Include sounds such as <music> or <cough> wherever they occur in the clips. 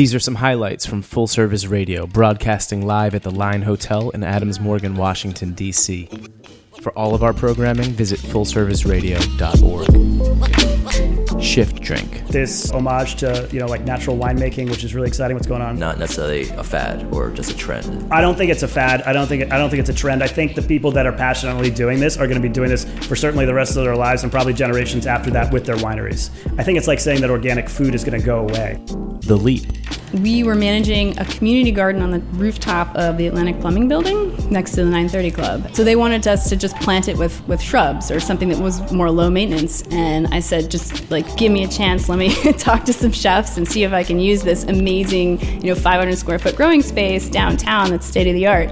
These are some highlights from Full Service Radio, broadcasting live at the Line Hotel in Adams Morgan, Washington, D.C. For all of our programming, visit fullserviceradio.org. Shift Drink. This homage to, you know, like natural winemaking, which is really exciting what's going on. Not necessarily a fad or just a trend. I don't think it's a fad. I don't think I don't think it's a trend. I think the people that are passionately doing this are going to be doing this for certainly the rest of their lives and probably generations after that with their wineries. I think it's like saying that organic food is going to go away. The Leap. We were managing a community garden on the rooftop of the Atlantic Plumbing Building next to the 930 Club. So they wanted us to just plant it with, with shrubs or something that was more low maintenance. And I said, just like, give me a chance. Let me <laughs> talk to some chefs and see if I can use this amazing, you know, 500 square foot growing space downtown that's state of the art.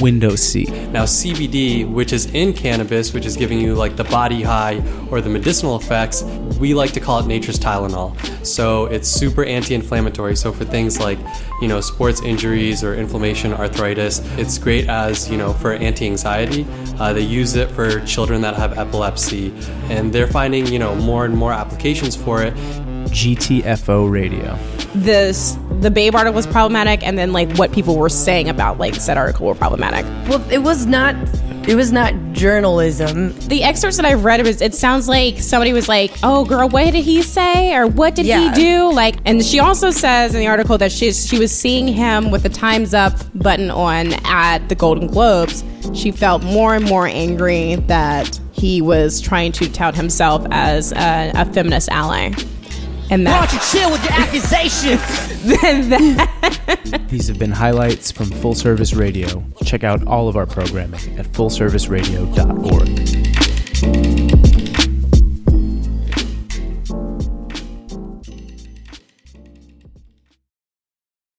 Window seat. Now, CBD, which is in cannabis, which is giving you like the body high or the medicinal effects, we like to call it nature's Tylenol. So it's super anti inflammatory. So for things like, you know, sports injuries or inflammation, arthritis, it's great as, you know, for anti anxiety. Uh, they use it for children that have epilepsy, and they're finding, you know, more and more applications for it. GTFO Radio. This the Babe article was problematic, and then like what people were saying about like said article were problematic. Well, it was not. It was not journalism. The excerpts that I've read, it was it sounds like somebody was like, "Oh, girl, what did he say?" or "What did Yeah. he do?" Like, and she also says in the article that she's she was seeing him with the Times Up button on at the Golden Globes. She felt more and more angry that he was trying to tout himself as a, a feminist ally. And that, chill with your accusations? <laughs> These have been highlights from Full Service Radio. Check out all of our programming at fullserviceradio.org.